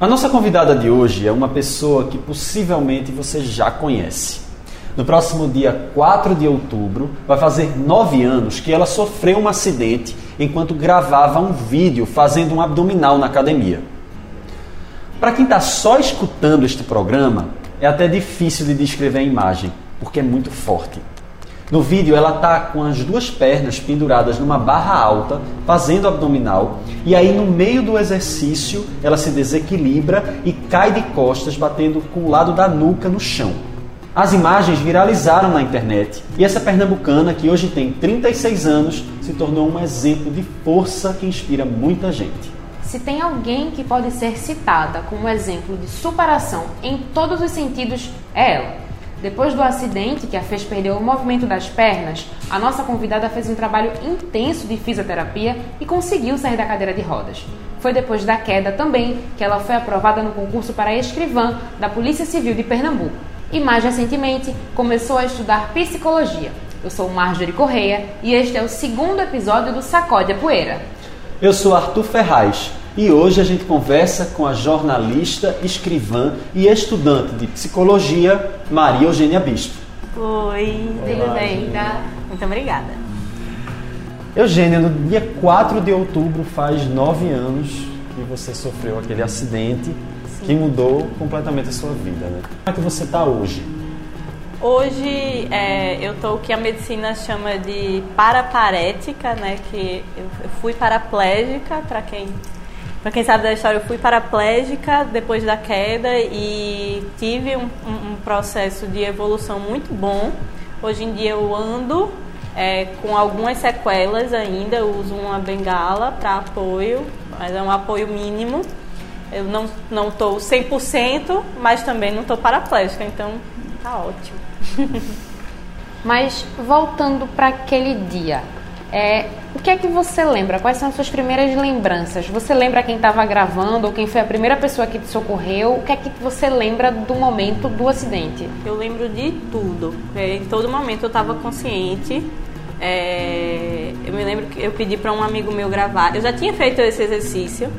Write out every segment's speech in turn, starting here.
A nossa convidada de hoje é uma pessoa que possivelmente você já conhece. No próximo dia 4 de outubro, vai fazer nove anos que ela sofreu um acidente enquanto gravava um vídeo fazendo um abdominal na academia. Para quem está só escutando este programa, é até difícil de descrever a imagem, porque é muito forte. No vídeo, ela está com as duas pernas penduradas numa barra alta, fazendo abdominal, e aí no meio do exercício ela se desequilibra e cai de costas, batendo com o lado da nuca no chão. As imagens viralizaram na internet e essa pernambucana, que hoje tem 36 anos, se tornou um exemplo de força que inspira muita gente. Se tem alguém que pode ser citada como exemplo de superação em todos os sentidos, é ela. Depois do acidente que a fez perder o movimento das pernas, a nossa convidada fez um trabalho intenso de fisioterapia e conseguiu sair da cadeira de rodas. Foi depois da queda também que ela foi aprovada no concurso para escrivã da Polícia Civil de Pernambuco. E mais recentemente começou a estudar psicologia. Eu sou Marjorie Correia e este é o segundo episódio do Sacode a Poeira. Eu sou Arthur Ferraz e hoje a gente conversa com a jornalista, escrivã e estudante de psicologia, Maria Eugênia Bispo. Oi, tudo bem? Tá? Muito obrigada. Eugênia, no dia 4 de outubro faz nove anos que você sofreu aquele acidente Sim. que mudou completamente a sua vida, né? Como é que você está hoje? Hoje é, eu estou o que a medicina chama de paraparética, né? Que eu fui paraplégica, para quem para quem sabe da história, eu fui paraplégica depois da queda e tive um, um, um processo de evolução muito bom. Hoje em dia eu ando é, com algumas sequelas ainda, eu uso uma bengala para apoio, mas é um apoio mínimo. Eu não não estou 100%, mas também não estou paraplégica, então tá ótimo. mas voltando para aquele dia, é, o que é que você lembra? Quais são as suas primeiras lembranças? Você lembra quem estava gravando ou quem foi a primeira pessoa que te socorreu? O que é que você lembra do momento do acidente? Eu lembro de tudo. É, em todo momento eu estava consciente. É, eu me lembro que eu pedi para um amigo meu gravar. Eu já tinha feito esse exercício.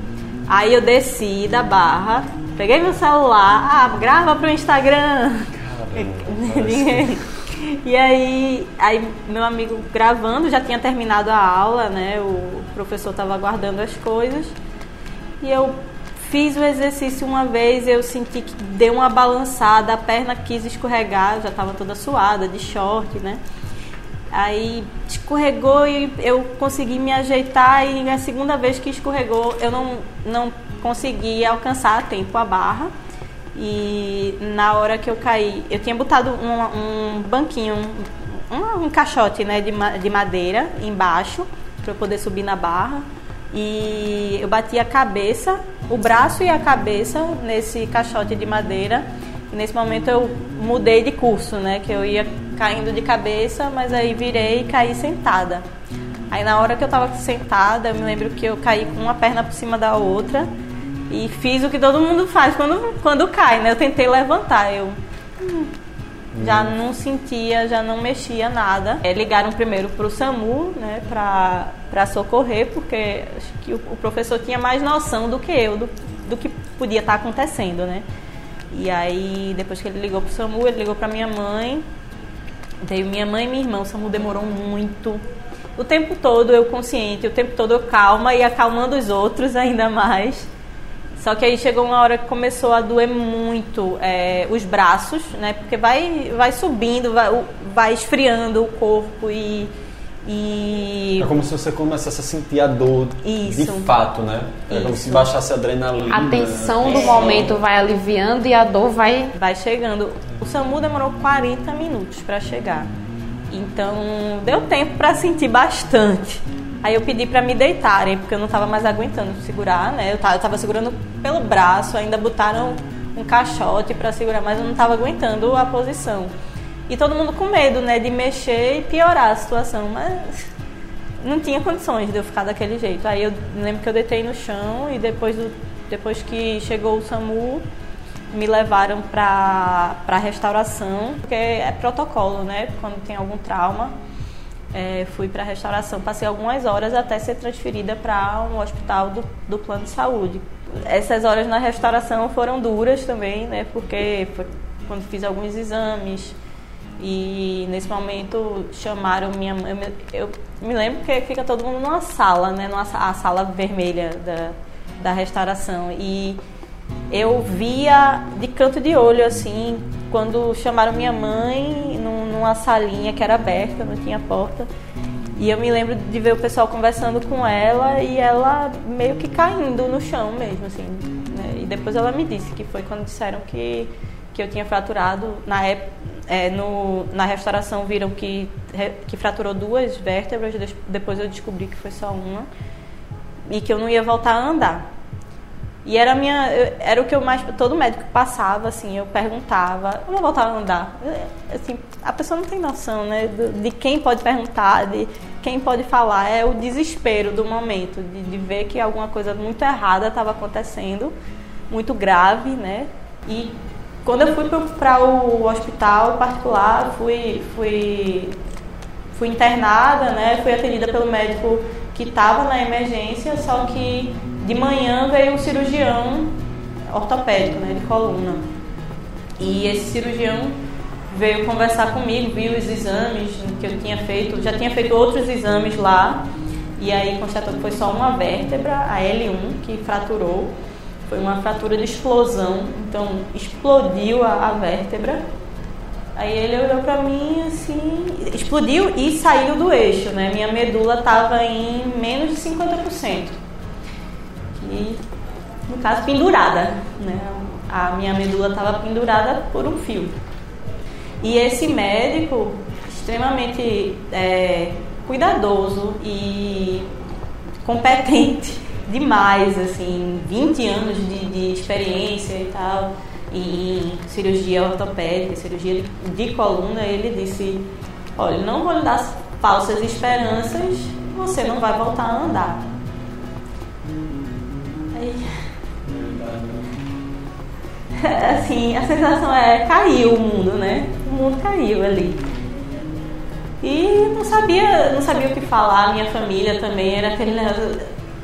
Aí eu desci da barra, peguei meu celular, ah, grava para o Instagram. Caramba, E aí, aí meu amigo gravando, já tinha terminado a aula, né? O professor estava guardando as coisas. E eu fiz o exercício uma vez, eu senti que deu uma balançada, a perna quis escorregar, já estava toda suada, de short, né? Aí escorregou e eu consegui me ajeitar e a segunda vez que escorregou eu não, não consegui alcançar a tempo a barra. E na hora que eu caí, eu tinha botado um, um banquinho, um, um, caixote né, de, de madeira embaixo para eu poder subir na barra. E eu bati a cabeça, o braço e a cabeça nesse caixote de madeira. E nesse momento eu mudei de curso, né? Que eu ia caindo de cabeça, mas aí virei e caí sentada. Aí na hora que eu estava sentada, eu me lembro que eu caí com uma perna por cima da outra e fiz o que todo mundo faz quando, quando cai, né? Eu tentei levantar, eu hum, já não sentia, já não mexia nada. É, ligaram primeiro para o SAMU, né, para socorrer, porque acho que o, o, professor tinha mais noção do que eu, do, do que podia estar tá acontecendo, né? E aí, depois que ele ligou para o SAMU, ele ligou para minha mãe. Veio minha mãe e minha irmã, o SAMU demorou muito. O tempo todo eu consciente, o tempo todo eu calma e acalmando os outros ainda mais. Só que aí chegou uma hora que começou a doer muito é, os braços, né? Porque vai, vai subindo, vai, vai esfriando o corpo e, e... É como se você começasse a sentir a dor Isso. de fato, né? É como se baixasse a adrenalina. A tensão do é. momento vai aliviando e a dor vai... Vai chegando. O SAMU demorou 40 minutos para chegar. Então, deu tempo para sentir bastante. Aí eu pedi para me deitarem, porque eu não estava mais aguentando segurar, né? Eu tava, eu tava segurando pelo braço, ainda botaram um caixote para segurar, mas eu não estava aguentando a posição. E todo mundo com medo, né, de mexer e piorar a situação, mas não tinha condições de eu ficar daquele jeito. Aí eu lembro que eu deitei no chão e depois, do, depois que chegou o SAMU, me levaram para restauração, porque é protocolo, né? Quando tem algum trauma é, fui para a restauração, passei algumas horas até ser transferida para um hospital do, do plano de saúde. essas horas na restauração foram duras também, né? Porque foi quando fiz alguns exames e nesse momento chamaram minha mãe. Eu, me lembro que fica todo mundo numa sala, né? Numa, a sala vermelha da, da restauração. E eu via de canto de olho, assim, quando chamaram minha mãe numa salinha que era aberta, não tinha porta. E eu me lembro de ver o pessoal conversando com ela e ela meio que caindo no chão mesmo, assim. Né? E depois ela me disse que foi quando disseram que, que eu tinha fraturado. Na é, no, na restauração viram que, que fraturou duas vértebras, depois eu descobri que foi só uma. E que eu não ia voltar a andar. E era minha, era o que eu mais todo médico passava assim, eu perguntava, eu voltar a andar. Assim, a pessoa não tem noção, né, de, quem pode perguntar, de quem pode falar, é o desespero do momento de, de ver que alguma coisa muito errada estava acontecendo, muito grave, né? E quando eu fui para o hospital particular, fui fui fui internada, né? Fui atendida pelo médico que estava na emergência, só que de manhã veio um cirurgião ortopédico, né, de coluna. E esse cirurgião veio conversar comigo, viu os exames que eu tinha feito, já tinha feito outros exames lá, e aí constatou que foi só uma vértebra, a L1, que fraturou. Foi uma fratura de explosão, então explodiu a, a vértebra. Aí ele olhou pra mim assim, explodiu e saiu do eixo, né? Minha medula estava em menos de 50% e, no caso, pendurada. Né? A minha medula estava pendurada por um fio. E esse médico, extremamente é, cuidadoso e competente demais, assim, 20 anos de, de experiência e tal, em cirurgia ortopédica, cirurgia de, de coluna, ele disse, olha, não vou lhe dar falsas esperanças, você não vai voltar a andar. Assim, a sensação é caiu o mundo, né? O mundo caiu ali. E não sabia, não sabia o que falar, minha família também era aquele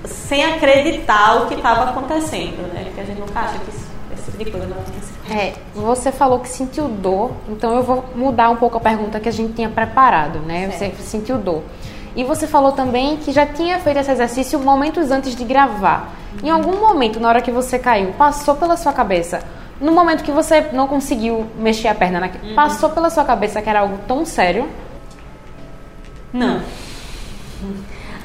sem acreditar o que estava acontecendo, né? Porque a gente nunca acha que isso, esse tipo de coisa acontecer. É, você falou que sentiu dor, então eu vou mudar um pouco a pergunta que a gente tinha preparado, né? Certo. Você sentiu dor. E você falou também que já tinha feito esse exercício momentos antes de gravar. Em algum momento, na hora que você caiu, passou pela sua cabeça no momento que você não conseguiu mexer a perna, na... uhum. passou pela sua cabeça que era algo tão sério? Não.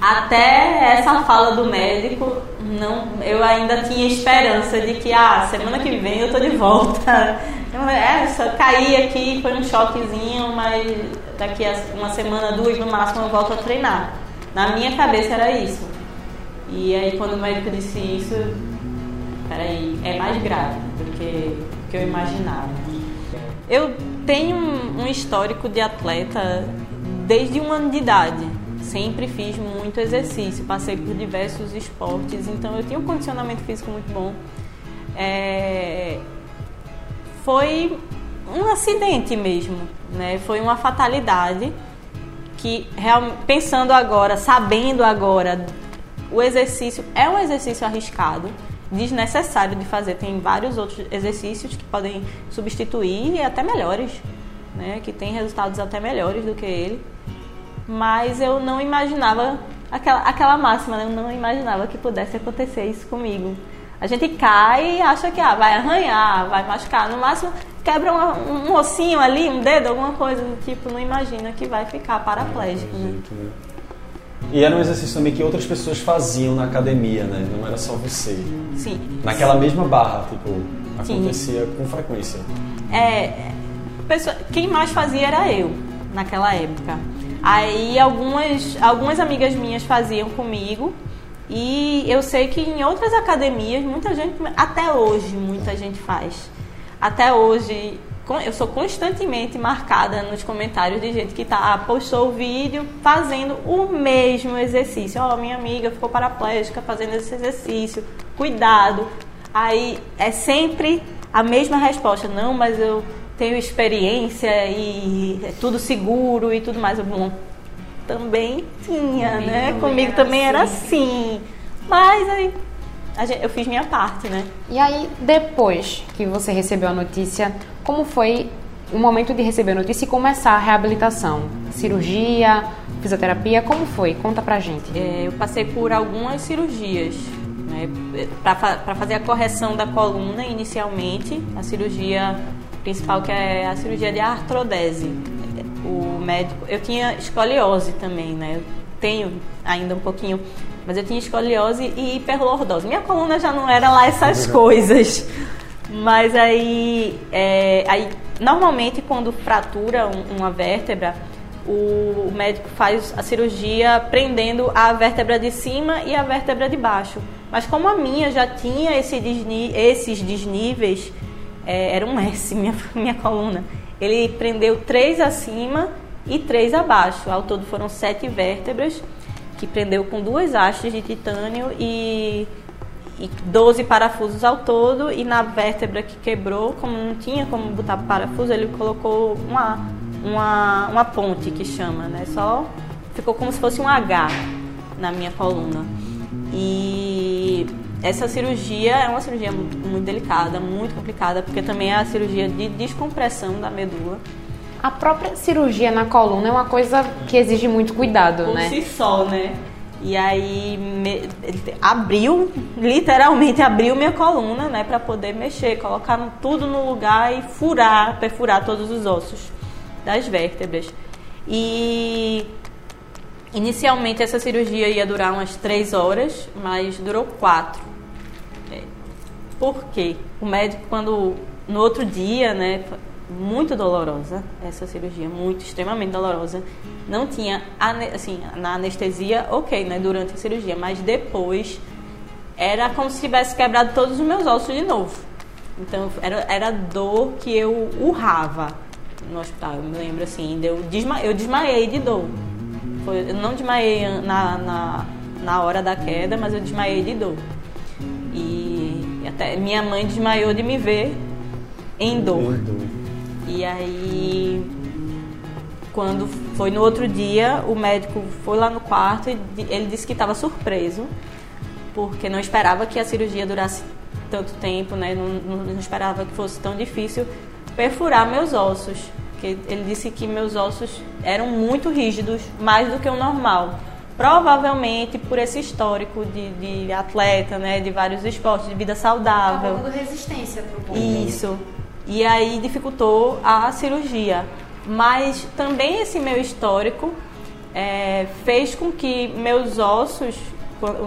Até essa fala do médico, não, eu ainda tinha esperança de que ah, semana que vem eu tô de volta. É, só caí aqui, foi um choquezinho, mas daqui a uma semana, duas no máximo eu volto a treinar. Na minha cabeça era isso. E aí quando o médico disse isso, peraí, é mais grave do que, que eu imaginava. Eu tenho um, histórico de atleta desde um ano de idade. Sempre fiz muito exercício, passei por diversos esportes, então eu tinha um condicionamento físico muito bom. É... Foi um acidente mesmo, né? Foi uma fatalidade que, pensando agora, sabendo agora, o exercício é um exercício arriscado desnecessário de fazer. Tem vários outros exercícios que podem substituir e até melhores, né? Que tem resultados até melhores do que ele. Mas eu não imaginava aquela, aquela máxima, né? Eu não imaginava que pudesse acontecer isso comigo. A gente cai e acha que ah, vai arranhar, vai machucar. No máximo, quebra um, um ossinho ali, um dedo, alguma coisa do tipo. Não imagina que vai ficar paraplégico. Né? né? E era um exercício também que outras pessoas faziam na academia, né? Não era só você. Sim. Naquela mesma barra, tipo, acontecia Sim. com frequência. É, pessoa, quem mais fazia era eu, naquela época. Aí algumas, algumas amigas minhas faziam comigo. E eu sei que em outras academias, muita gente, até hoje, muita gente faz. Até hoje, eu sou constantemente marcada nos comentários de gente que tá, postou o vídeo fazendo o mesmo exercício. Ó, oh, minha amiga ficou paraplégica fazendo esse exercício. Cuidado. Aí é sempre a mesma resposta. Não, mas eu tenho experiência e é tudo seguro e tudo mais. Bom, também tinha, né? Comigo também era assim. Mas aí eu fiz minha parte, né? E aí, depois que você recebeu a notícia, como foi o momento de receber a notícia e começar a reabilitação? Cirurgia, fisioterapia, como foi? Conta pra gente. É, eu passei por algumas cirurgias. Né, para fazer a correção da coluna inicialmente, a cirurgia principal que é a cirurgia de artrodese. O médico, eu tinha escoliose também, né? Eu tenho ainda um pouquinho mas eu tinha escoliose e hiperlordose. Minha coluna já não era lá essas coisas. Mas aí, é, aí normalmente quando fratura uma vértebra, o médico faz a cirurgia prendendo a vértebra de cima e a vértebra de baixo. Mas como a minha já tinha esse desni esses desníveis, é, era um S minha, minha coluna. Ele prendeu três acima e três abaixo. Ao todo foram sete vértebras que prendeu com duas hastes de titânio e, e 12 parafusos ao todo. E na vértebra que quebrou, como não tinha como botar parafuso, ele colocou uma, uma, uma ponte que chama, né? Só ficou como se fosse um H na minha coluna. E essa cirurgia é uma cirurgia muito delicada, muito complicada, porque também é a cirurgia de descompressão da medula. A própria cirurgia na coluna é uma coisa que exige muito cuidado, Por né? Por si só, né? E aí me, abriu, literalmente abriu minha coluna, né, para poder mexer, colocar tudo no lugar e furar, perfurar todos os ossos das vértebras. E inicialmente essa cirurgia ia durar umas três horas, mas durou quatro. É, por quê? O médico quando no outro dia, né, muito dolorosa, essa cirurgia, muito, extremamente dolorosa. Não tinha, assim, na anestesia, ok, né, durante a cirurgia, mas depois era como se tivesse quebrado todos os meus ossos de novo. Então, era, era dor que eu urrava no hospital, eu me lembro assim, eu, desma, eu desmaiei de dor. Foi, eu não desmaiei na, na, na hora da queda, mas eu desmaiei de dor. E até minha mãe desmaiou de me ver em dor. E aí, quando foi no outro dia, o médico foi lá no quarto e ele disse que estava surpreso, porque não esperava que a cirurgia durasse tanto tempo, né? Não, não, esperava que fosse tão difícil perfurar meus ossos. Que ele disse que meus ossos eram muito rígidos, mais do que o normal. Provavelmente por esse histórico de, de atleta, né? De vários esportes, de vida saudável. Tá resistência pro corpo. Isso e aí dificultou a cirurgia. Mas também esse meu histórico é, fez com que meus ossos,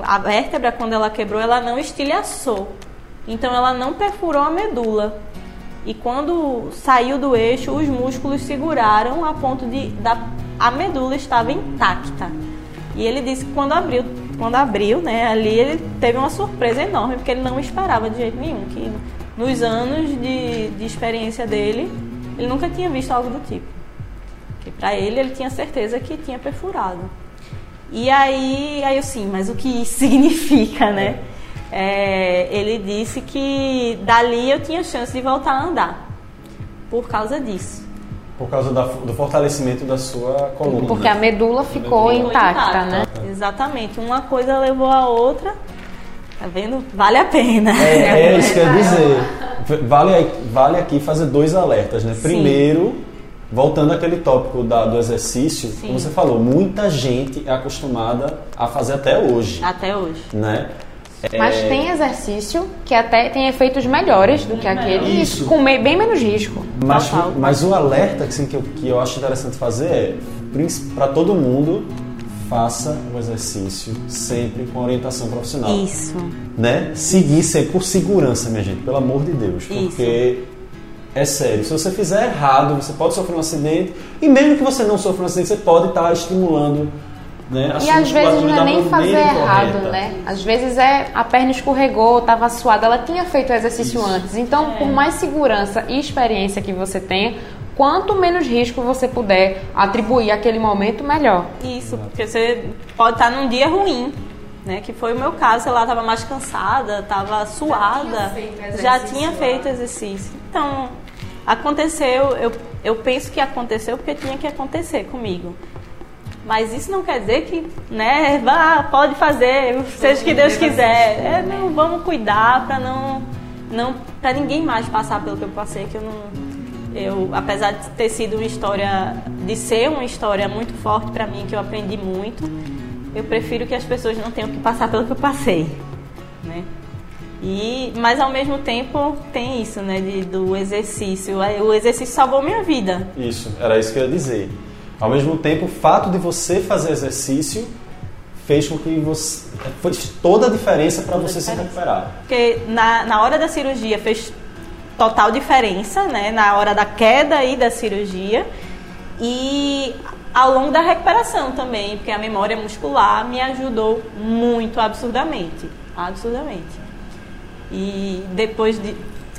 a vértebra quando ela quebrou, ela não estilhaçou. Então ela não perfurou a medula. E quando saiu do eixo, os músculos seguraram a ponto de da, a medula estava intacta. E ele disse que quando abriu, quando abriu, né, ali ele teve uma surpresa enorme, porque ele não esperava de jeito nenhum que nos anos de, de experiência dele, ele nunca tinha visto algo do tipo. Que para ele, ele tinha certeza que tinha perfurado. E aí, aí eu sim, mas o que isso significa, né? É, ele disse que dali eu tinha chance de voltar a andar. Por causa disso. Por causa da, do fortalecimento da sua coluna. Porque a medula ficou, intacta, intacta, né? Exatamente. Uma coisa levou a outra Tá vendo? Vale a pena. É, é isso que eu ia dizer. Vale, vale aqui fazer dois alertas, né? Sim. Primeiro, voltando àquele tópico da, do exercício, Sim. como você falou, muita gente é acostumada a fazer até hoje. Até hoje. Né? Mas é... tem exercício que até tem efeitos melhores do que aquele Isso. com bem menos risco. Mas, mas o alerta assim, que, eu, que eu acho interessante fazer é para todo mundo faça o exercício sempre com orientação profissional. Isso. Né? Seguir sempre por segurança, minha gente, pelo amor de Deus. Porque Isso. é sério, se você fizer errado, você pode sofrer um acidente. E mesmo que você não sofra um acidente, você pode estar estimulando. Né, e às vezes não é nem fazer errado, correta. né? Às vezes é a perna escorregou, estava suada, ela tinha feito o exercício Isso. antes. Então, é. por mais segurança e experiência que você tenha, quanto menos risco você puder atribuir àquele momento, melhor. Isso, porque você pode estar num dia ruim, né? Que foi o meu caso, ela estava mais cansada, estava suada, já tinha feito exercício. Então, aconteceu, eu, eu penso que aconteceu porque tinha que acontecer comigo. Mas isso não quer dizer que, né, vá, pode fazer, seja o que Deus quiser. É, não, vamos cuidar para não, não, para ninguém mais passar pelo que eu passei, que eu não eu, apesar de ter sido uma história, de ser uma história muito forte para mim, que eu aprendi muito, eu prefiro que as pessoas não tenham que passar pelo que eu passei, né? E, mas ao mesmo tempo tem isso, né, de, do exercício. O exercício salvou minha vida. Isso, era isso que eu ia dizer. Ao mesmo tempo, o fato de você fazer exercício fez com que você fez toda a diferença para você diferença. se recuperar. Porque na, na hora da cirurgia fez total diferença, né? Na hora da queda e da cirurgia. E ao longo da recuperação também, porque a memória muscular me ajudou muito, absurdamente. Absurdamente. E depois de.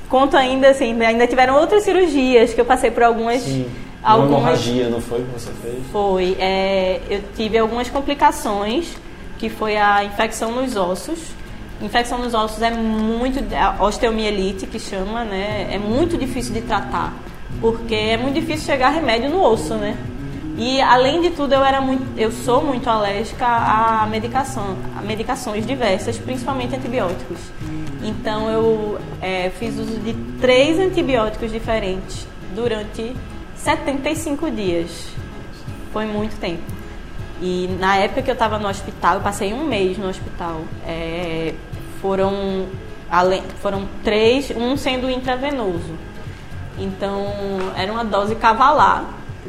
Conto ainda assim, ainda tiveram outras cirurgias que eu passei por algumas. Sim. Algumas, Uma hemorragia, não foi que você fez? Foi. É, eu tive algumas complicações, que foi a infecção nos ossos Infecção nos ossos é muito osteomielite que chama, né? É muito difícil de tratar, porque é muito difícil chegar remédio no osso, né? E além de tudo, eu era muito, eu sou muito alérgica a medicação, a medicações diversas, principalmente antibióticos. Então eu é, fiz uso de três antibióticos diferentes durante 75 dias. Foi muito tempo. E na época que eu estava no hospital, eu passei um mês no hospital. É, foram, além, foram três, um sendo intravenoso. Então, era uma dose cavalar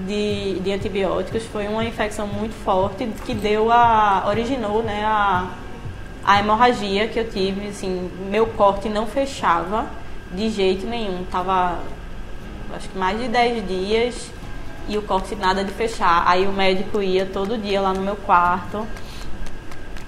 de, de antibióticos. Foi uma infecção muito forte que deu a, originou né, a, a hemorragia que eu tive. Assim, meu corte não fechava de jeito nenhum. Tava, acho que mais de 10 dias e o corte nada de fechar. Aí o médico ia todo dia lá no meu quarto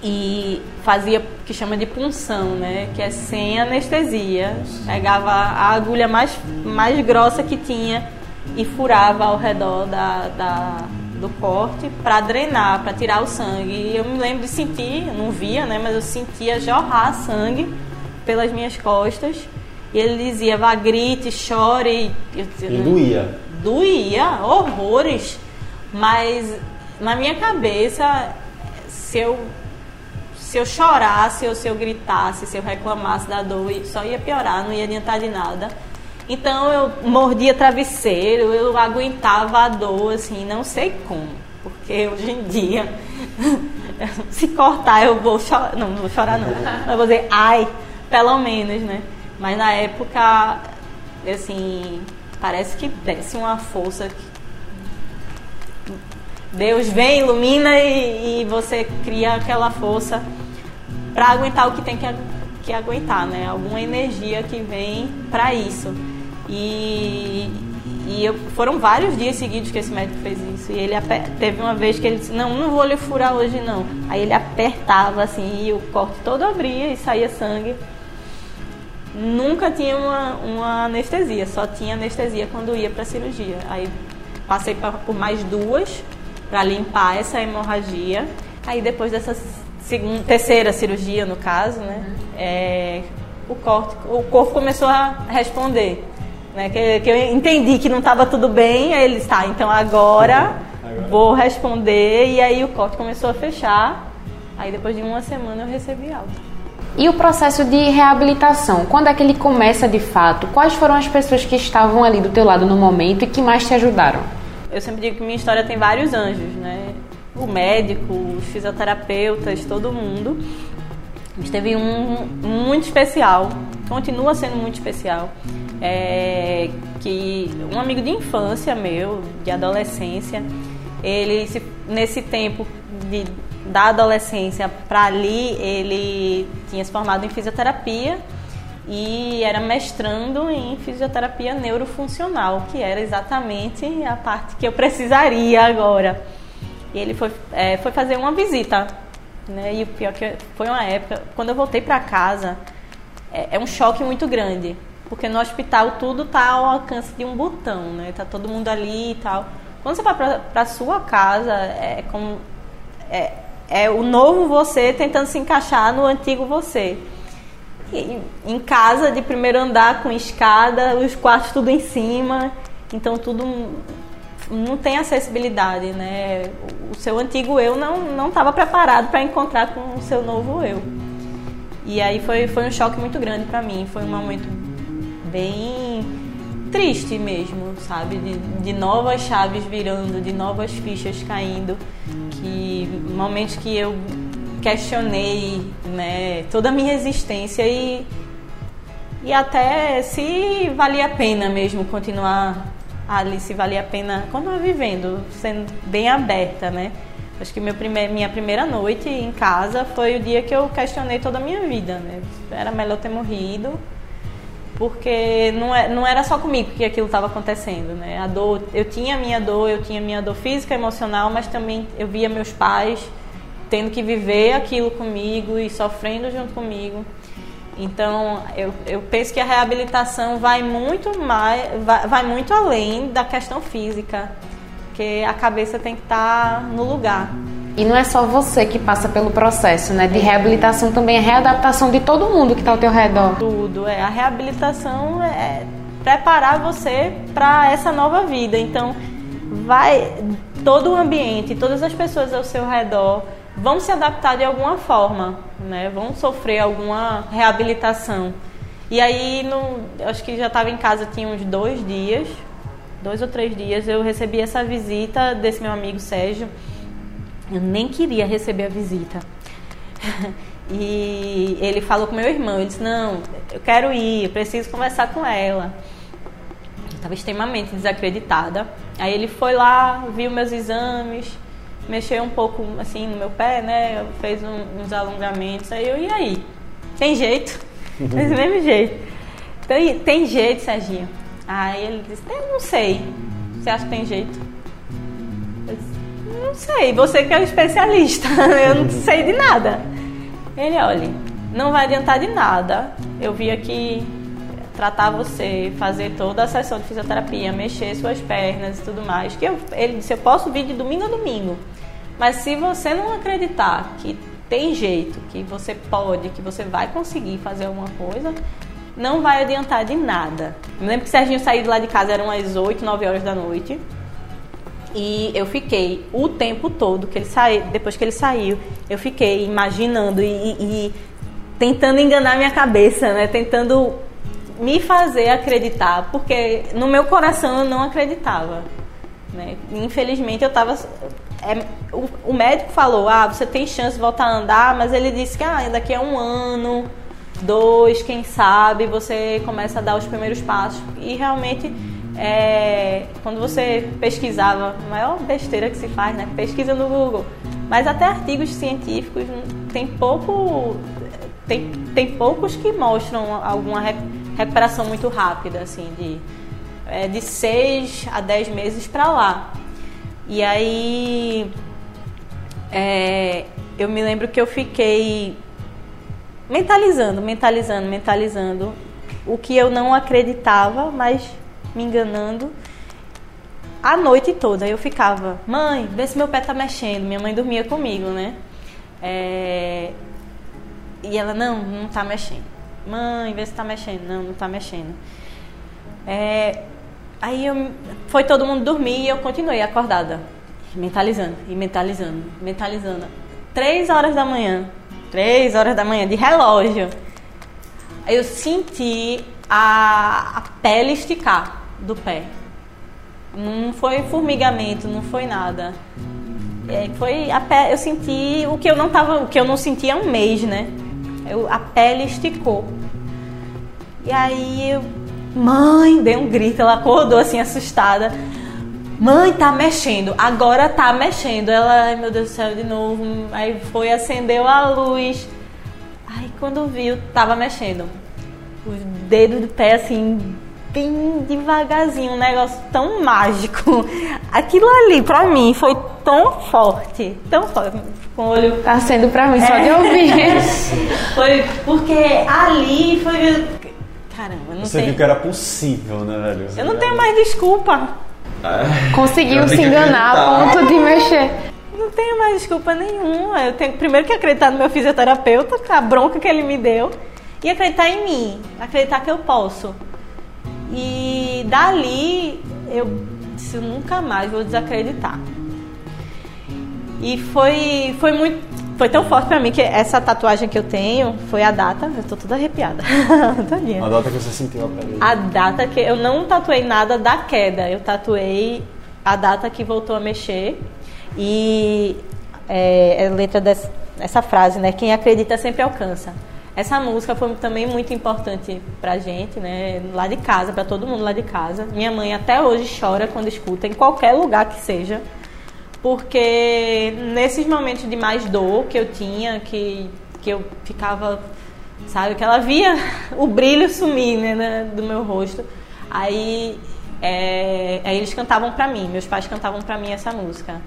e fazia o que chama de punção, né? Que é sem anestesia. Pegava a agulha mais, mais grossa que tinha e furava ao redor da, da do corte para drenar, para tirar o sangue. E eu me lembro de sentir, não via, né? Mas eu sentia jorrar sangue pelas minhas costas. E ele dizia, vá, grite, chore. E doía doía horrores, mas na minha cabeça, se eu se eu chorasse ou se eu gritasse, se eu reclamasse da dor, só ia piorar, não ia adiantar de nada. Então eu mordia travesseiro, eu aguentava a dor, assim, não sei como, porque hoje em dia, se cortar eu vou chorar, não, não vou chorar não, eu vou dizer ai, pelo menos, né? Mas na época, assim, Parece que desce uma força. Deus vem, ilumina e, e você cria aquela força para aguentar o que tem que, que aguentar, né? Alguma energia que vem para isso. E, e eu, foram vários dias seguidos que esse médico fez isso. E ele teve uma vez que ele disse: Não, não vou lhe furar hoje não. Aí ele apertava assim e o corte todo abria e saía sangue nunca tinha uma, uma anestesia, só tinha anestesia quando ia para cirurgia. Aí passei pra, por mais duas para limpar essa hemorragia. Aí depois dessa segunda, terceira cirurgia, no caso, né, é, o, corpo, o corpo começou a responder. Né, que, que eu entendi que não estava tudo bem, aí ele está, então agora, agora vou responder. E aí o corte começou a fechar. Aí depois de uma semana eu recebi alta. E o processo de reabilitação, quando é que ele começa de fato? Quais foram as pessoas que estavam ali do teu lado no momento e que mais te ajudaram? Eu sempre digo que minha história tem vários anjos, né? O médico, os fisioterapeutas, todo mundo. Mas teve um muito especial, continua sendo muito especial, é, que um amigo de infância meu, de adolescência, ele nesse tempo de da adolescência para ali, ele tinha se formado em fisioterapia e era mestrando em fisioterapia neurofuncional, que era exatamente a parte que eu precisaria agora. E ele foi, é, foi fazer uma visita, né? E o pior que foi uma época, quando eu voltei para casa, é, é, um choque muito grande, porque no hospital tudo tá ao alcance de um botão, né? Tá todo mundo ali e tal. Quando você vai para sua casa, é como é, é o novo você tentando se encaixar no antigo você. E, em casa, de primeiro andar, com escada, os quartos tudo em cima, então tudo não tem acessibilidade, né? O seu antigo eu não estava preparado para encontrar com o seu novo eu. E aí foi, foi um choque muito grande para mim, foi um momento bem triste mesmo, sabe? De, de novas chaves virando, de novas fichas caindo, que momentos que eu questionei, né, toda a minha existência e e até se valia a pena mesmo continuar ali, se valia a pena continuar vivendo, sendo bem aberta, né? Acho que meu primeir, minha primeira noite em casa foi o dia que eu questionei toda a minha vida, né? Era melhor ter morrido, porque não, é, não era só comigo que aquilo estava acontecendo, né? A dor, eu tinha minha dor, eu tinha minha dor física, emocional, mas também eu via meus pais tendo que viver aquilo comigo e sofrendo junto comigo. Então, eu, eu penso que a reabilitação vai muito mais, vai, vai muito além da questão física, porque a cabeça tem que estar tá no lugar. E não é só você que passa pelo processo, né? De reabilitação também é readaptação de todo mundo que está ao teu redor. Tudo, é. A reabilitação é preparar você para essa nova vida. Então, vai todo o ambiente, todas as pessoas ao seu redor vão se adaptar de alguma forma, né? Vão sofrer alguma reabilitação. E aí, no, acho que já estava em casa tinha uns dois dias, dois ou três dias, eu recebi essa visita desse meu amigo Sérgio. Eu nem queria receber a visita. e ele falou com meu irmão, ele disse, não, eu quero ir, eu preciso conversar com ela. Eu estava extremamente desacreditada. Aí ele foi lá, viu meus exames, mexeu um pouco assim no meu pé, né? Fez um, uns alongamentos. Aí eu, e aí? Tem jeito? Desse mesmo jeito. Tem, tem jeito, Serginho? Aí ele disse, eu não sei. Você acha que tem jeito? Não sei, você que é o especialista, eu não sei de nada. Ele, olha, não vai adiantar de nada. Eu vi aqui tratar você, fazer toda a sessão de fisioterapia, mexer suas pernas e tudo mais. Que eu, ele disse, eu posso vir de domingo a domingo. Mas se você não acreditar que tem jeito, que você pode, que você vai conseguir fazer alguma coisa, não vai adiantar de nada. Eu lembro que o Serginho saiu lá de casa, eram umas 8, 9 horas da noite. E eu fiquei o tempo todo que ele saiu, depois que ele saiu, eu fiquei imaginando e, e tentando enganar minha cabeça, né? Tentando me fazer acreditar, porque no meu coração eu não acreditava. Né? Infelizmente eu estava é, o, o, médico falou, ah, você tem chance de voltar a andar, mas ele disse que ah, daqui a um ano, dois, quem sabe, você começa a dar os primeiros passos. E realmente, é, quando você pesquisava, a maior besteira que se faz, né? Pesquisa no Google. Mas até artigos científicos tem pouco. Tem, tem poucos que mostram alguma recuperação muito rápida, assim, de, é, de seis a dez meses para lá. E aí é, eu me lembro que eu fiquei mentalizando, mentalizando, mentalizando o que eu não acreditava, mas me enganando a noite toda. Eu ficava, mãe, vê se meu pé tá mexendo. Minha mãe dormia comigo, né? É... E ela, não, não tá mexendo. Mãe, vê se tá mexendo. Não, não tá mexendo. É... Aí eu, foi todo mundo dormir e eu continuei acordada, mentalizando e mentalizando, mentalizando. Três horas da manhã, três horas da manhã de relógio. Eu senti a, a pele esticar do pé. Não foi formigamento, não foi nada. É, foi a pele, eu senti o que eu não tava, o que eu não sentia há um mês, né? Eu, a pele esticou. E aí eu Mãe, dei um grito, ela acordou assim assustada. Mãe, tá mexendo, agora tá mexendo. Ela, ai meu Deus do céu, de novo. Aí foi, acendeu a luz. Aí quando viu, tava mexendo. Os dedos do pé assim, bem devagarzinho, um negócio tão mágico. Aquilo ali, pra mim, foi tão forte, tão forte. Com o olho. Tá sendo pra mim, só de é. ouvir. foi porque ali foi caramba, não Você tem... viu que era possível, né, velho? eu não tenho mais desculpa. É. Conseguiu se enganar a ponto de mexer. Não tenho mais desculpa nenhuma. Eu tenho primeiro que acreditar no meu fisioterapeuta, a bronca que ele me deu, e acreditar em mim, acreditar que eu posso. E dali eu disse, eu nunca mais vou desacreditar. E foi, foi muito. Foi tão forte pra mim que essa tatuagem que eu tenho foi a data. Eu tô toda arrepiada. a data que você sentiu a pele. A data que. Eu não tatuei nada da queda. Eu tatuei a data que voltou a mexer. E é, a letra dessa essa frase, né? Quem acredita sempre alcança. Essa música foi também muito importante pra gente, né? Lá de casa, para todo mundo lá de casa. Minha mãe até hoje chora quando escuta, em qualquer lugar que seja porque nesses momentos de mais dor que eu tinha, que, que eu ficava, sabe, que ela via o brilho sumir né, do meu rosto, aí, é, aí eles cantavam pra mim, meus pais cantavam pra mim essa música,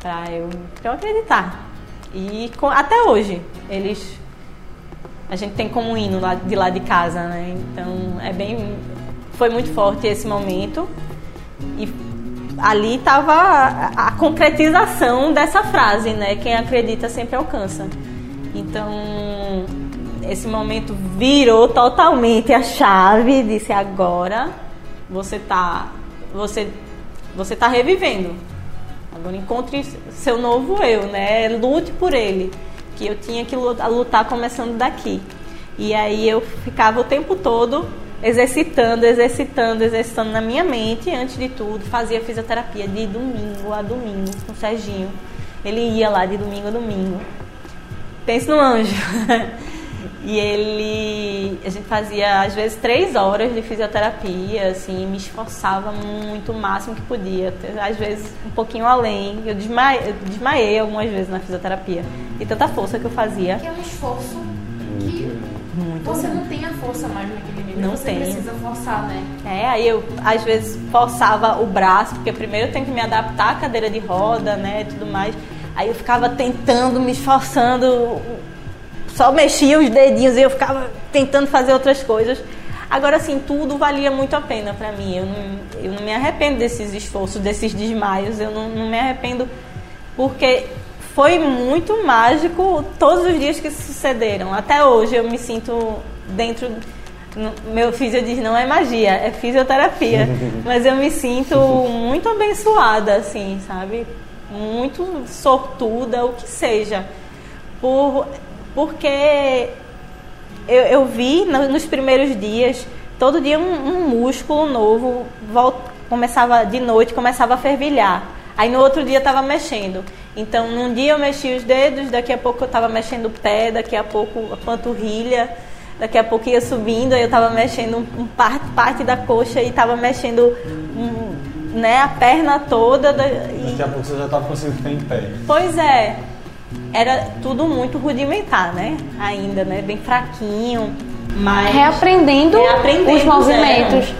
pra eu, pra eu acreditar. E com, até hoje, eles. A gente tem como hino lá, de lá de casa, né? Então é bem. Foi muito forte esse momento. E ali estava a, a, concretização dessa frase, né? Quem acredita sempre alcança. Então, esse momento virou totalmente a chave, disse agora você tá você você tá revivendo. Agora encontre seu novo eu, né? Lute por ele, que eu tinha que lutar começando daqui. E aí eu ficava o tempo todo exercitando, exercitando, exercitando na minha mente, antes de tudo, fazia fisioterapia de domingo a domingo com o Serginho. Ele ia lá de domingo a domingo. Pense no anjo. e ele. A gente fazia às vezes três horas de fisioterapia, assim, me esforçava muito, o máximo que podia. Às vezes um pouquinho além. Eu desmaiei, eu desmaiei algumas vezes na fisioterapia. E tanta força que eu fazia. Que é um esforço que muito você não tem a força mais naquele não você tem. precisa forçar, né? É, aí eu às vezes forçava o braço, porque primeiro eu tenho que me adaptar à cadeira de roda, né, e tudo mais. Aí eu ficava tentando, me esforçando, só mexia os dedinhos e eu ficava tentando fazer outras coisas. Agora, assim, tudo valia muito a pena para mim. Eu não, eu não me arrependo desses esforços, desses desmaios. Eu não, não me arrependo porque foi muito mágico todos os dias que sucederam. Até hoje eu me sinto dentro meu físio diz não é magia, é fisioterapia. Mas eu me sinto muito abençoada, assim, sabe? Muito sortuda, o que seja. Por, porque eu, eu vi no, nos primeiros dias, todo dia um, um músculo novo volt, começava de noite, começava a fervilhar. Aí no outro dia estava mexendo. Então, num dia eu mexi os dedos, daqui a pouco eu estava mexendo o pé, daqui a pouco a panturrilha daqui a pouco ia subindo, aí eu estava mexendo um, parte, parte, da coxa e estava mexendo um, né, a perna toda. Da, e... Daqui a pouco você já estava conseguindo ficar em pé. Pois é, era tudo muito rudimentar, né? Ainda, né? Bem fraquinho, mas... Reaprendendo, reaprendendo os movimentos. É.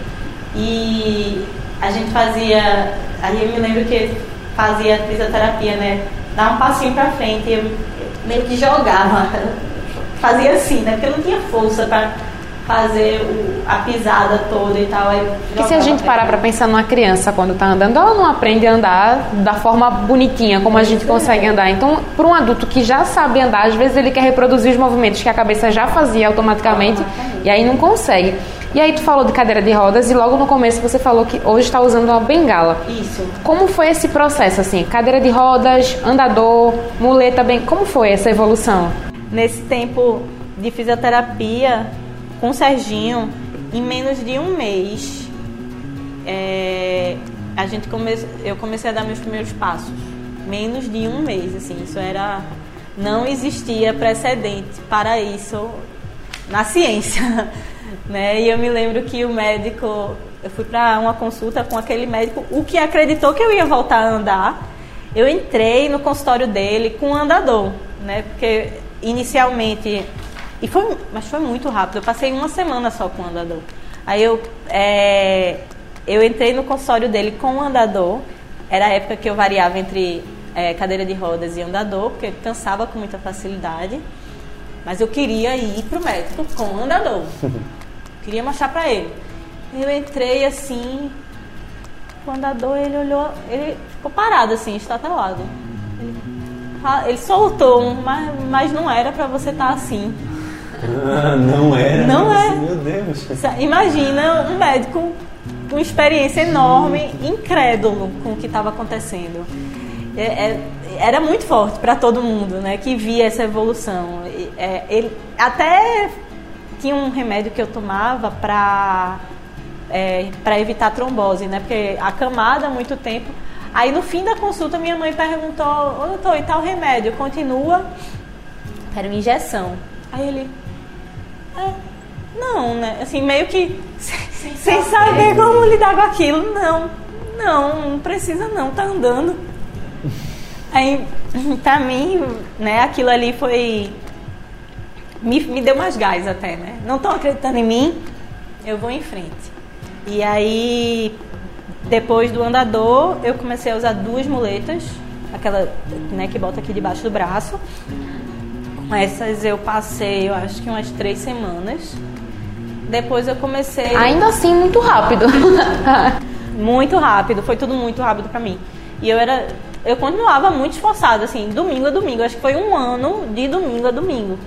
E a gente fazia... Aí eu me lembro que fazia fisioterapia, né? Dar um passinho pra frente, eu meio que jogava fazia assim, né? Porque eu não tinha força para fazer o, a pisada toda e tal. e se a gente parar para pensar numa criança quando está andando, ela não aprende a andar da forma bonitinha como a gente consegue andar. Então, para um adulto que já sabe andar, às vezes ele quer reproduzir os movimentos que a cabeça já fazia automaticamente e aí não consegue. E aí tu falou de cadeira de rodas e logo no começo você falou que hoje está usando uma bengala. Isso. Como foi esse processo assim? Cadeira de rodas, andador, muleta, bem, como foi essa evolução? nesse tempo de fisioterapia com o Serginho, em menos de um mês, é, a gente come, eu comecei a dar meus primeiros passos. Menos de um mês, assim, isso era. Não existia precedente para isso na ciência. Né? E eu me lembro que o médico, eu fui para uma consulta com aquele médico, o que acreditou que eu ia voltar a andar. Eu entrei no consultório dele com um andador, né? Porque inicialmente, e foi, mas foi muito rápido, eu passei uma semana só com o andador. Aí eu, é, eu entrei no consultório dele com o andador, era a época que eu variava entre é, cadeira de rodas e andador, porque eu cansava com muita facilidade. Mas eu queria ir para o médico com o andador. queria mostrar para ele. Eu entrei assim, o andador, ele olhou, ele ficou parado assim, estatelado. Ele, ele soltou, mas, mas não era para você estar tá assim. Ah, não era? Não é. Meu Deus. Imagina um médico com experiência enorme, incrédulo com o que estava acontecendo. É, é, era muito forte para todo mundo, né, que via essa evolução. É, ele até tinha um remédio que eu tomava para é, para evitar trombose, né, porque a camada há muito tempo. Aí no fim da consulta minha mãe perguntou, ô doutor, e tal remédio continua? Era uma injeção. Aí ele, é, não, né? Assim, meio que sem, sem saber como lidar com aquilo. Não, não, não precisa não, tá andando. Aí, pra mim, né, aquilo ali foi. Me, me deu mais gás até, né? Não estão acreditando em mim, eu vou em frente. E aí, depois do andador, eu comecei a usar duas muletas, aquela né, que bota aqui debaixo do braço. Essas eu passei, eu acho que umas três semanas. Depois eu comecei. Ainda assim, muito rápido. muito rápido, foi tudo muito rápido para mim. E eu era. Eu continuava muito esforçada, assim, domingo a domingo. Acho que foi um ano de domingo a domingo.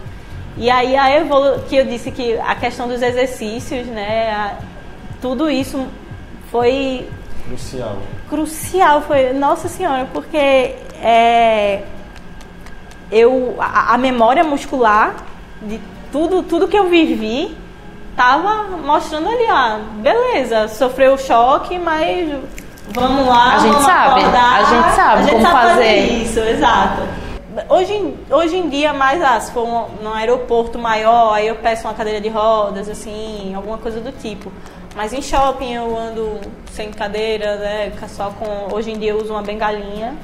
E aí a evolu que eu disse que a questão dos exercícios, né? A, tudo isso foi. Crucial. Crucial, foi. Nossa Senhora, porque é, eu, a, a memória muscular de tudo, tudo que eu vivi tava mostrando ali, ah, beleza, sofreu o choque, mas vamos lá, a gente vamos sabe, acordar, a gente sabe a gente como sabe fazer. isso, exato. Hoje, hoje em dia, mais ah, se for um, num aeroporto maior, aí eu peço uma cadeira de rodas, assim, alguma coisa do tipo. Mas em shopping eu ando sem cadeira, né? Só com. Hoje em dia eu uso uma bengalinha,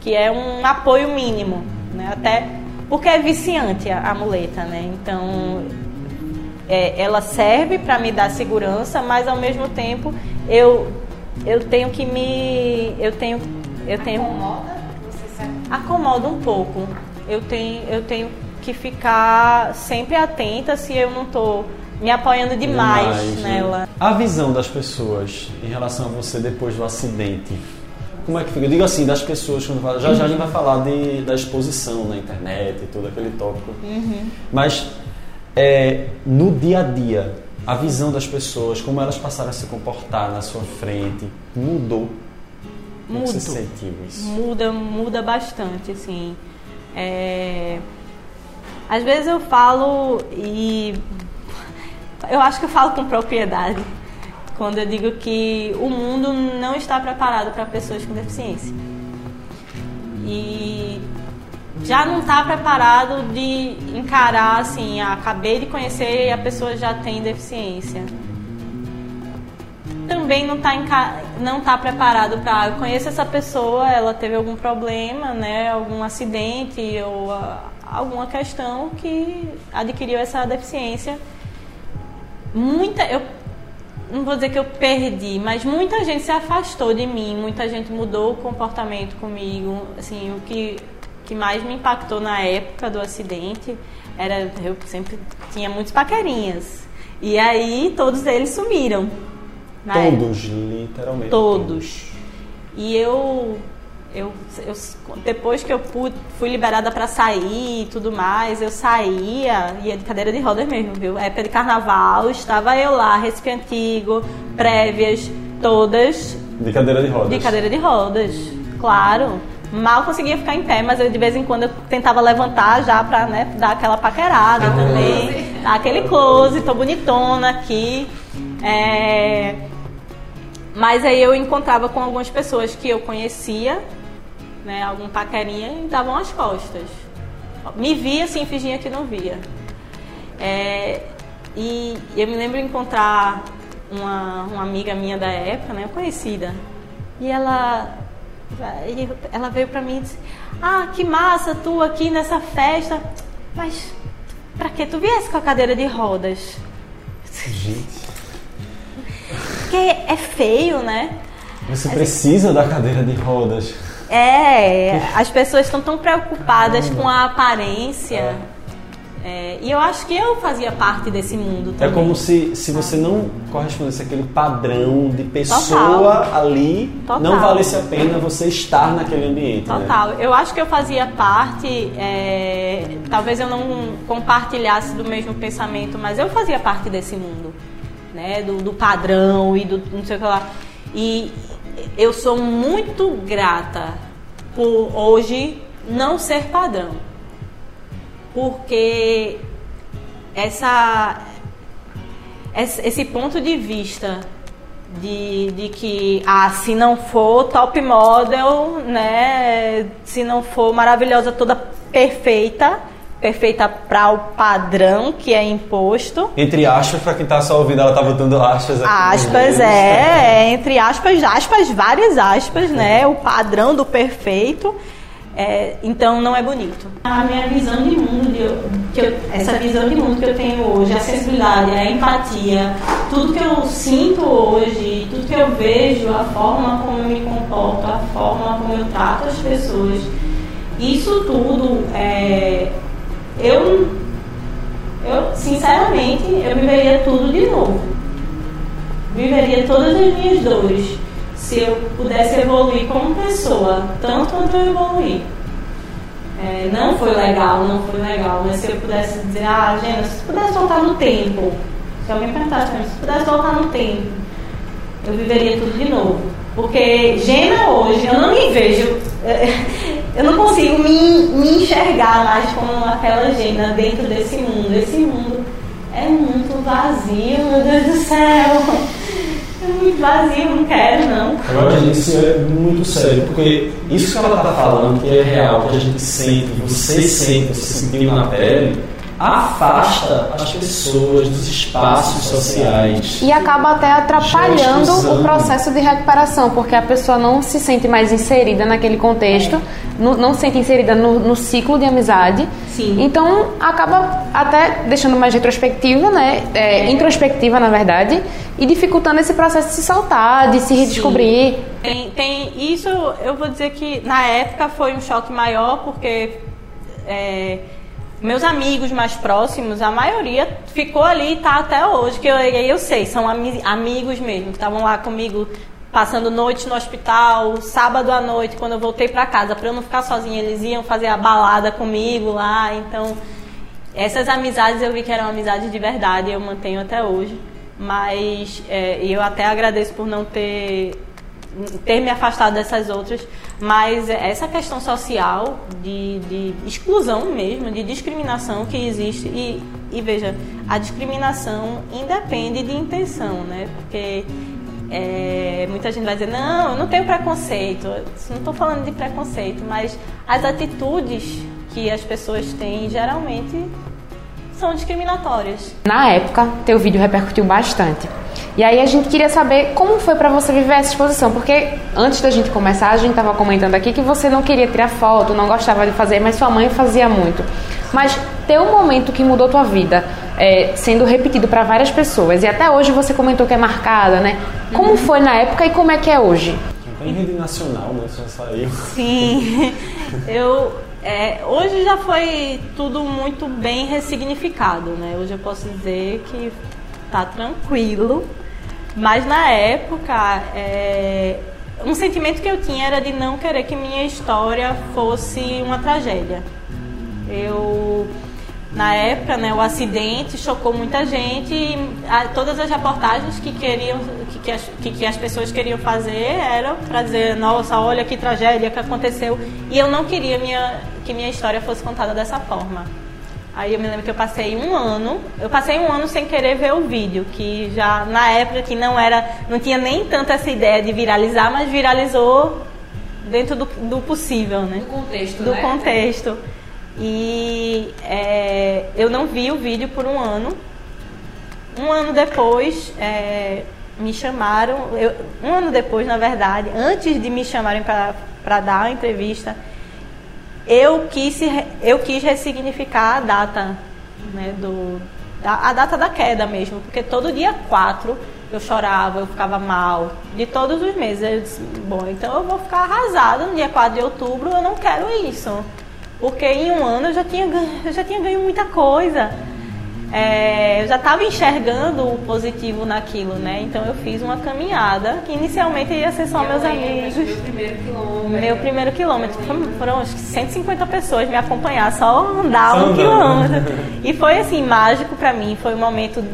que é um apoio mínimo, né? Até porque é viciante a, a muleta, né? Então é, ela serve para me dar segurança, mas ao mesmo tempo eu eu tenho que me eu tenho eu tenho acomoda um pouco. Eu tenho eu tenho que ficar sempre atenta se eu não tô me apoiando demais, né? nela. A visão das pessoas em relação a você depois do acidente. Como é que fica? Eu digo assim, das pessoas, quando fala, já já a gente vai falar de, da exposição na internet e todo aquele tópico. Uhum. Mas é, no dia a dia, a visão das pessoas, como elas passaram a se comportar na sua frente, mudou. Como você Mudo. sentiu isso? Muda, muda bastante, assim. É... Às vezes eu falo e eu acho que eu falo com propriedade quando eu digo que o mundo não está preparado para pessoas com deficiência. E já não está preparado de encarar assim, ah, acabei de conhecer e a pessoa já tem deficiência também não está não tá preparado para eu conheço essa pessoa, ela teve algum problema, né, algum acidente ou ah, alguma questão que adquiriu essa deficiência. Muita eu não vou dizer que eu perdi, mas muita gente se afastou de mim, muita gente mudou o comportamento comigo, assim, o que que mais me impactou na época do acidente era eu sempre tinha muitos paquerinhas. E aí todos eles sumiram. na época. Todos, literalmente. Todos. E eu, eu, eu depois que eu fui liberada para sair e tudo mais, eu saía, ia de cadeira de rodas mesmo, viu? Época de carnaval, estava eu lá, Recife Antigo, prévias, todas De cadeira de rodas. de cadeira de rodas, claro. Mal conseguia ficar em pé, mas eu de vez em quando eu tentava levantar já pra né, dar aquela paquerada também. Dar aquele close, tô bonitona aqui. É, Mas aí eu encontrava com algumas pessoas que eu conhecia, né, algum paquerinha, e davam as costas. Me via assim, fingia que não via. É, e eu me lembro de encontrar uma, uma amiga minha da época, né, conhecida. E ela, ela veio pra mim e disse: Ah, que massa tu aqui nessa festa. Mas pra que tu viesse com a cadeira de rodas? Gente, Porque é feio, né? você precisa da cadeira de rodas. É, as pessoas estão tão preocupadas com a aparência. É, e eu acho que eu fazia parte desse mundo É também. como se, se você não correspondesse àquele padrão de pessoa Total. ali, Total. não valesse a pena você estar naquele ambiente. né? Total. Eu acho que eu fazia parte, é, talvez eu não compartilhasse do mesmo pensamento, mas eu fazia parte desse mundo. né? Do, do padrão e do não sei o que lá. E eu sou muito grata por hoje não ser padrão. Porque essa, esse ponto de vista de, de que ah, se não for top model, né, se não for maravilhosa toda perfeita, perfeita para o padrão que é imposto. Entre aspas, para quem está só ouvindo, ela está botando aspas aqui. Aspas, é, é, entre aspas, aspas, várias aspas, né? O padrão do perfeito. É, então não é bonito. A minha visão de mundo, de, que eu, essa visão de mundo que eu tenho hoje, a sensibilidade, a empatia, tudo que eu sinto hoje, tudo que eu vejo, a forma como eu me comporto, a forma como eu trato as pessoas, isso tudo, é, eu, eu sinceramente, eu viveria tudo de novo. Viveria todas as minhas dores se eu pudesse evoluir como pessoa, tanto quanto eu evoluí. É, não foi legal, não foi legal, mas se eu pudesse dizer, ah, Gena, se pudesse voltar no tempo, se alguém perguntasse se pudesse voltar no tempo, eu viveria tudo de novo. Porque Gena hoje, eu não me vejo, eu não consigo me, me enxergar mais como aquela Gena dentro desse mundo. Esse mundo é muito vazio, meu Deus do céu muito vazio, não quero, não. Agora, gente, isso é muito sério, porque isso que ela está falando, que é real, que a gente sente, você sente, você sentiu na pele, afasta as pessoas dos espaços sociais. E acaba até atrapalhando o processo de recuperação, porque a pessoa não se sente mais inserida naquele contexto, é. no, não se sente inserida no, no, ciclo de amizade. Sim. Então acaba até deixando mais retrospectiva, né? É, é. Introspectiva, na verdade, e dificultando esse processo de se soltar, de se redescobrir. Tem, tem isso, eu vou dizer que na época foi um choque maior, porque. É, meus amigos mais próximos, a maioria ficou ali e tá até hoje, que eu, eu sei, são ami amigos mesmo, que estavam lá comigo passando noite no hospital, sábado à noite, quando eu voltei para casa, para eu não ficar sozinha, eles iam fazer a balada comigo lá, então essas amizades eu vi que eram amizades de verdade, eu mantenho até hoje, mas é, eu até agradeço por não ter ter me afastado dessas outras, mas essa questão social de, de exclusão mesmo, de discriminação que existe e, e veja, a discriminação independe de intenção, né? Porque é, muita gente vai dizer, não, eu não tenho preconceito. Não estou falando de preconceito, mas as atitudes que as pessoas têm geralmente são discriminatórias. Na época, teu vídeo repercutiu bastante. E aí a gente queria saber como foi para você viver essa exposição, porque antes da gente começar, a gente estava comentando aqui que você não queria tirar foto, não gostava de fazer, mas sua mãe fazia muito. Mas ter um momento que mudou tua vida, é, sendo repetido para várias pessoas, e até hoje você comentou que é marcada, né? Como uhum. foi na época e como é que é hoje? Em rede nacional, né? Já saiu. Sim, eu é, hoje já foi tudo muito bem ressignificado, né? Hoje eu posso dizer que tá tranquilo, mas na época é, um sentimento que eu tinha era de não querer que minha história fosse uma tragédia. Eu na época, né, o acidente chocou muita gente e todas as reportagens que queriam que, que, as, que, que as pessoas queriam fazer eram para dizer, nossa, olha que tragédia que aconteceu. E eu não queria minha, que minha história fosse contada dessa forma. Aí eu me lembro que eu passei um ano, eu passei um ano sem querer ver o vídeo, que já na época que não era, não tinha nem tanto essa ideia de viralizar, mas viralizou dentro do, do possível, né? Do contexto, Do né? contexto. E é, eu não vi o vídeo por um ano. Um ano depois, é, me chamaram. Eu, um ano depois, na verdade, antes de me chamarem para dar a entrevista, eu quis, eu quis ressignificar a data, né, do, a, data da queda mesmo, porque todo dia 4 eu chorava, eu ficava mal, de todos os meses. Eu disse, bom, então eu vou ficar arrasada no dia 4 de outubro, eu não quero isso. Porque em um ano eu já tinha, eu já tinha ganho muita coisa. É, eu já estava enxergando o positivo naquilo, né? Então eu fiz uma caminhada que inicialmente ia ser só eu meus amigos. Meu primeiro quilômetro. Meu primeiro quilômetro. Foram acho que 150 pessoas me acompanhar, só andar só um quilômetro. E foi assim, mágico para mim. Foi um momento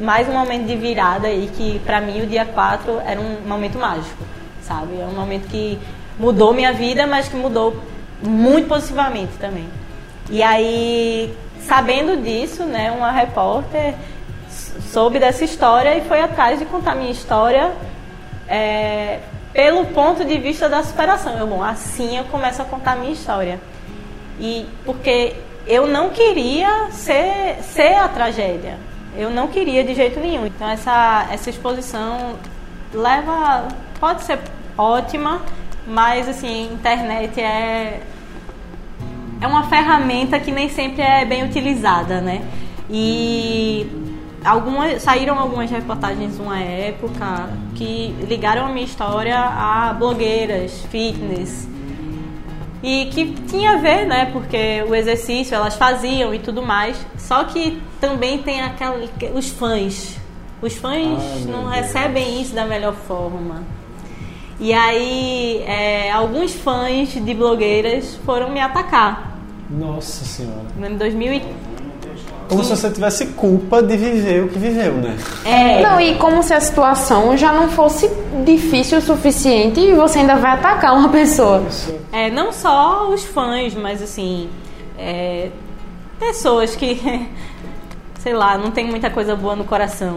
mais um momento de virada aí que para mim o dia 4 era um momento mágico, sabe? É um momento que mudou minha vida, mas que mudou muito positivamente também. E aí, sabendo disso, né, uma repórter soube dessa história e foi atrás de contar minha história é, pelo ponto de vista da superação. Eu, bom, assim eu começo a contar minha história. E porque eu não queria ser, ser a tragédia. Eu não queria de jeito nenhum. Então essa, essa exposição leva. pode ser ótima, mas assim, internet é. É uma ferramenta que nem sempre é bem utilizada, né? E algumas saíram algumas reportagens uma época que ligaram a minha história a blogueiras fitness e que tinha a ver, né? Porque o exercício elas faziam e tudo mais. Só que também tem aquela, os fãs. Os fãs Ai, não recebem isso da melhor forma. E aí, é, alguns fãs de blogueiras foram me atacar. Nossa Senhora. Em 2000 como se você tivesse culpa de viver o que viveu, né? É. Não, e como se a situação já não fosse difícil o suficiente e você ainda vai atacar uma pessoa. É, não só os fãs, mas assim, é, pessoas que, sei lá, não tem muita coisa boa no coração.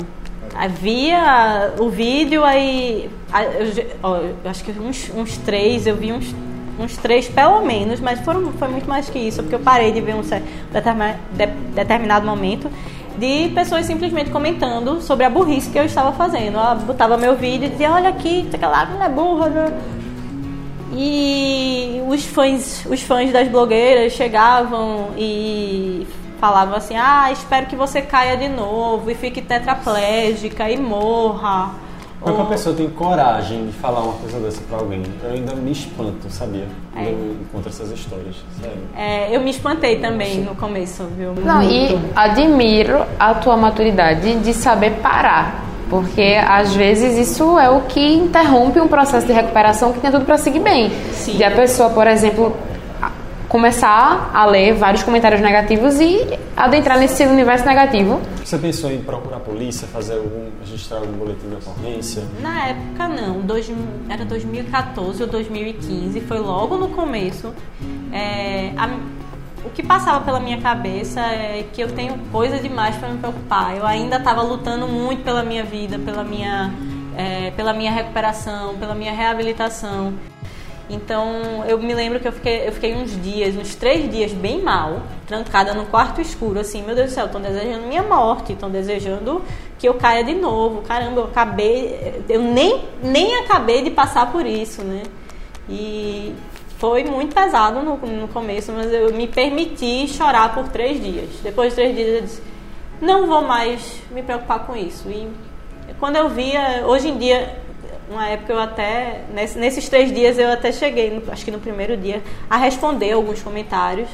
Havia o vídeo, aí. Eu, ó, eu acho que uns, uns três, eu vi uns uns três pelo menos, mas foram, foi muito mais que isso, porque eu parei de ver um determinado momento de pessoas simplesmente comentando sobre a burrice que eu estava fazendo. Ela botava meu vídeo e dizia, olha aqui, aquela não é burra. Né? E os fãs, os fãs das blogueiras chegavam e falavam assim, ah, espero que você caia de novo e fique tetraplégica e morra. Como a pessoa tem coragem de falar uma coisa dessa pra alguém? Eu ainda me espanto, sabia? É. Eu encontro essas histórias, sério. É, eu me espantei também no começo, viu? Não, e admiro a tua maturidade de saber parar. Porque às vezes isso é o que interrompe um processo de recuperação que tem tudo para seguir bem. Sim. De a pessoa, por exemplo, começar a ler vários comentários negativos e adentrar nesse universo negativo. Você pensou em procurar a polícia, fazer algum, registrar algum boletim de ocorrência? Na época não, dois, era 2014 ou 2015, foi logo no começo. É, a, o que passava pela minha cabeça é que eu tenho coisa demais para me preocupar. Eu ainda estava lutando muito pela minha vida, pela minha, é, pela minha recuperação, pela minha reabilitação. Então eu me lembro que eu fiquei, eu fiquei uns dias, uns três dias bem mal, trancada no quarto escuro, assim, meu Deus do céu, estão desejando minha morte, estão desejando que eu caia de novo. Caramba, eu acabei, eu nem, nem acabei de passar por isso, né? E foi muito pesado no, no começo, mas eu me permiti chorar por três dias. Depois de três dias eu disse, não vou mais me preocupar com isso. E quando eu via, hoje em dia uma época eu até, nesses três dias eu até cheguei, acho que no primeiro dia, a responder alguns comentários.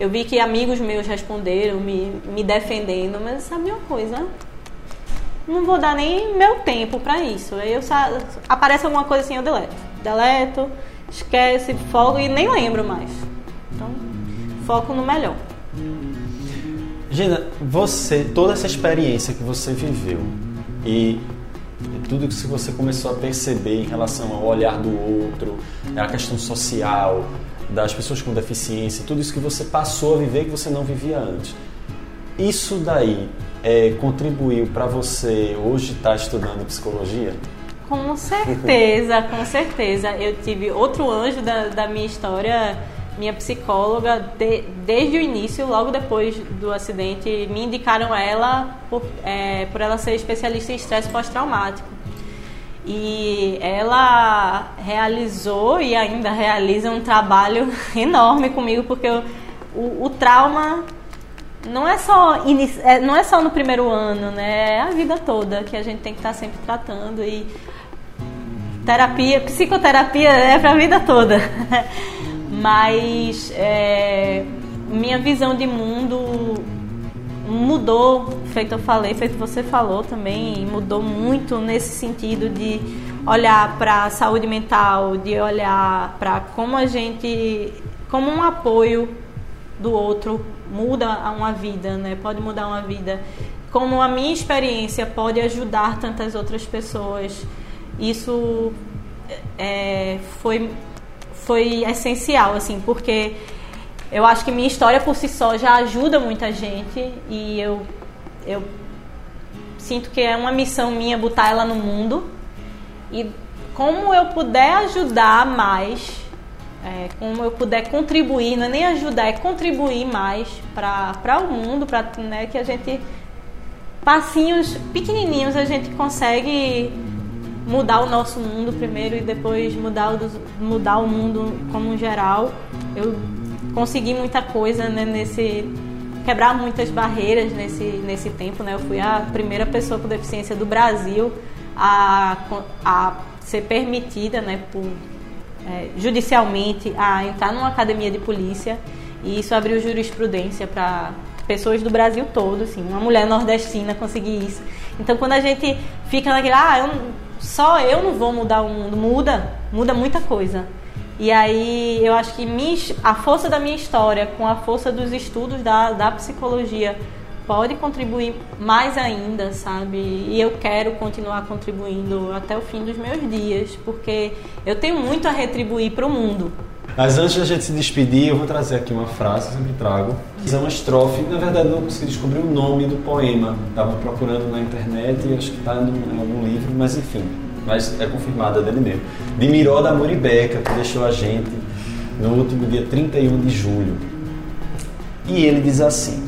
Eu vi que amigos meus responderam, me, me defendendo, mas sabe uma coisa? Não vou dar nem meu tempo para isso. Aí eu aparece alguma coisa assim, eu deleto. Deleto, esquece, foco e nem lembro mais. Então, foco no melhor. Gina, você, toda essa experiência que você viveu e tudo que você começou a perceber em relação ao olhar do outro, a questão social, das pessoas com deficiência, tudo isso que você passou a viver que você não vivia antes. Isso daí é, contribuiu para você hoje estar tá estudando psicologia? Com certeza, com certeza. Eu tive outro anjo da, da minha história, minha psicóloga, de, desde o início, logo depois do acidente, me indicaram ela por, é, por ela ser especialista em estresse pós-traumático. E ela realizou e ainda realiza um trabalho enorme comigo, porque eu, o, o, trauma não é, só é, não é só no primeiro ano, né? É a vida toda que a gente tem que estar sempre tratando. E terapia, psicoterapia é para a vida toda. Mas é, minha visão de mundo mudou, feito eu falei, feito você falou também, mudou muito nesse sentido de olhar para a saúde mental, de olhar para como a gente, como um apoio do outro muda uma vida, né? Pode mudar uma vida. como a minha experiência pode ajudar tantas outras pessoas, isso é, foi, foi essencial, assim, porque eu acho que minha história por si só já ajuda muita gente e eu, eu sinto que é uma missão minha botar ela no mundo. E como eu puder ajudar mais, é, como eu puder contribuir, não é nem ajudar, é contribuir mais para o mundo, para né, que a gente passinhos pequenininhos a gente consegue mudar o nosso mundo primeiro e depois mudar o, mudar o mundo como geral. Eu consegui muita coisa né, nesse quebrar muitas barreiras nesse, nesse tempo. Né? Eu fui a primeira pessoa com deficiência do Brasil a, a ser permitida né, por, é, judicialmente a entrar numa academia de polícia e isso abriu jurisprudência para pessoas do Brasil todo, assim, uma mulher nordestina conseguir isso. Então, quando a gente fica naquele, ah, eu, só eu não vou mudar o mundo, muda, muda muita coisa. E aí, eu acho que a força da minha história com a força dos estudos da, da psicologia pode contribuir mais ainda, sabe? E eu quero continuar contribuindo até o fim dos meus dias, porque eu tenho muito a retribuir para o mundo. Mas antes da gente se despedir, eu vou trazer aqui uma frase, eu sempre trago. É uma estrofe, na verdade não consegui descobrir o nome do poema. Estava procurando na internet e acho que está em algum livro, mas enfim. Mas é confirmada dele mesmo. De Miró da Muribeca, que deixou a gente no último dia 31 de julho. E ele diz assim: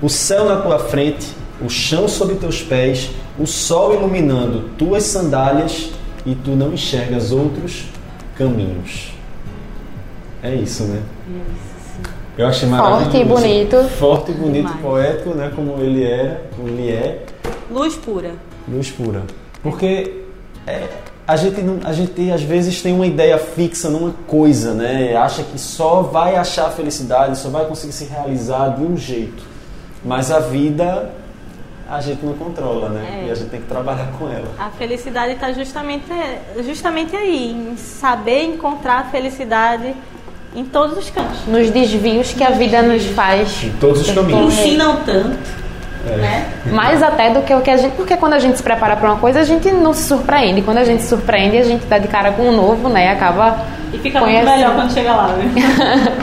O céu na tua frente, o chão sob teus pés, o sol iluminando tuas sandálias e tu não enxergas outros caminhos. É isso, né? Isso, Eu achei maravilhoso. Forte e bonito. Forte e bonito, Demais. poético, né? Como ele era, como ele é. Luz pura. Luz pura. Porque é, a, gente não, a gente às vezes tem uma ideia fixa numa coisa, né? Acha que só vai achar felicidade, só vai conseguir se realizar de um jeito. Mas a vida a gente não controla, né? É. E a gente tem que trabalhar com ela. A felicidade está justamente, justamente aí, em saber encontrar a felicidade em todos os campos. Nos desvios que a vida nos faz. Em todos os caminhos. Em si não tanto. É. Né? Mais até do que o que a gente. Porque quando a gente se prepara para uma coisa, a gente não se surpreende. Quando a gente se surpreende, a gente dá de cara com o novo, né? E acaba. E fica conhecendo. muito melhor quando chega lá, né?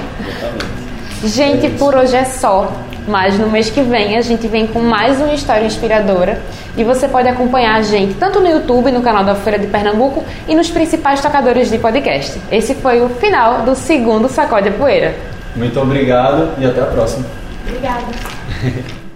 gente, por hoje é só. Mas no mês que vem a gente vem com mais uma história inspiradora e você pode acompanhar a gente tanto no YouTube, no canal da Folha de Pernambuco e nos principais tocadores de podcast. Esse foi o final do segundo Sacode a Poeira. Muito obrigado e até a próxima. Obrigada.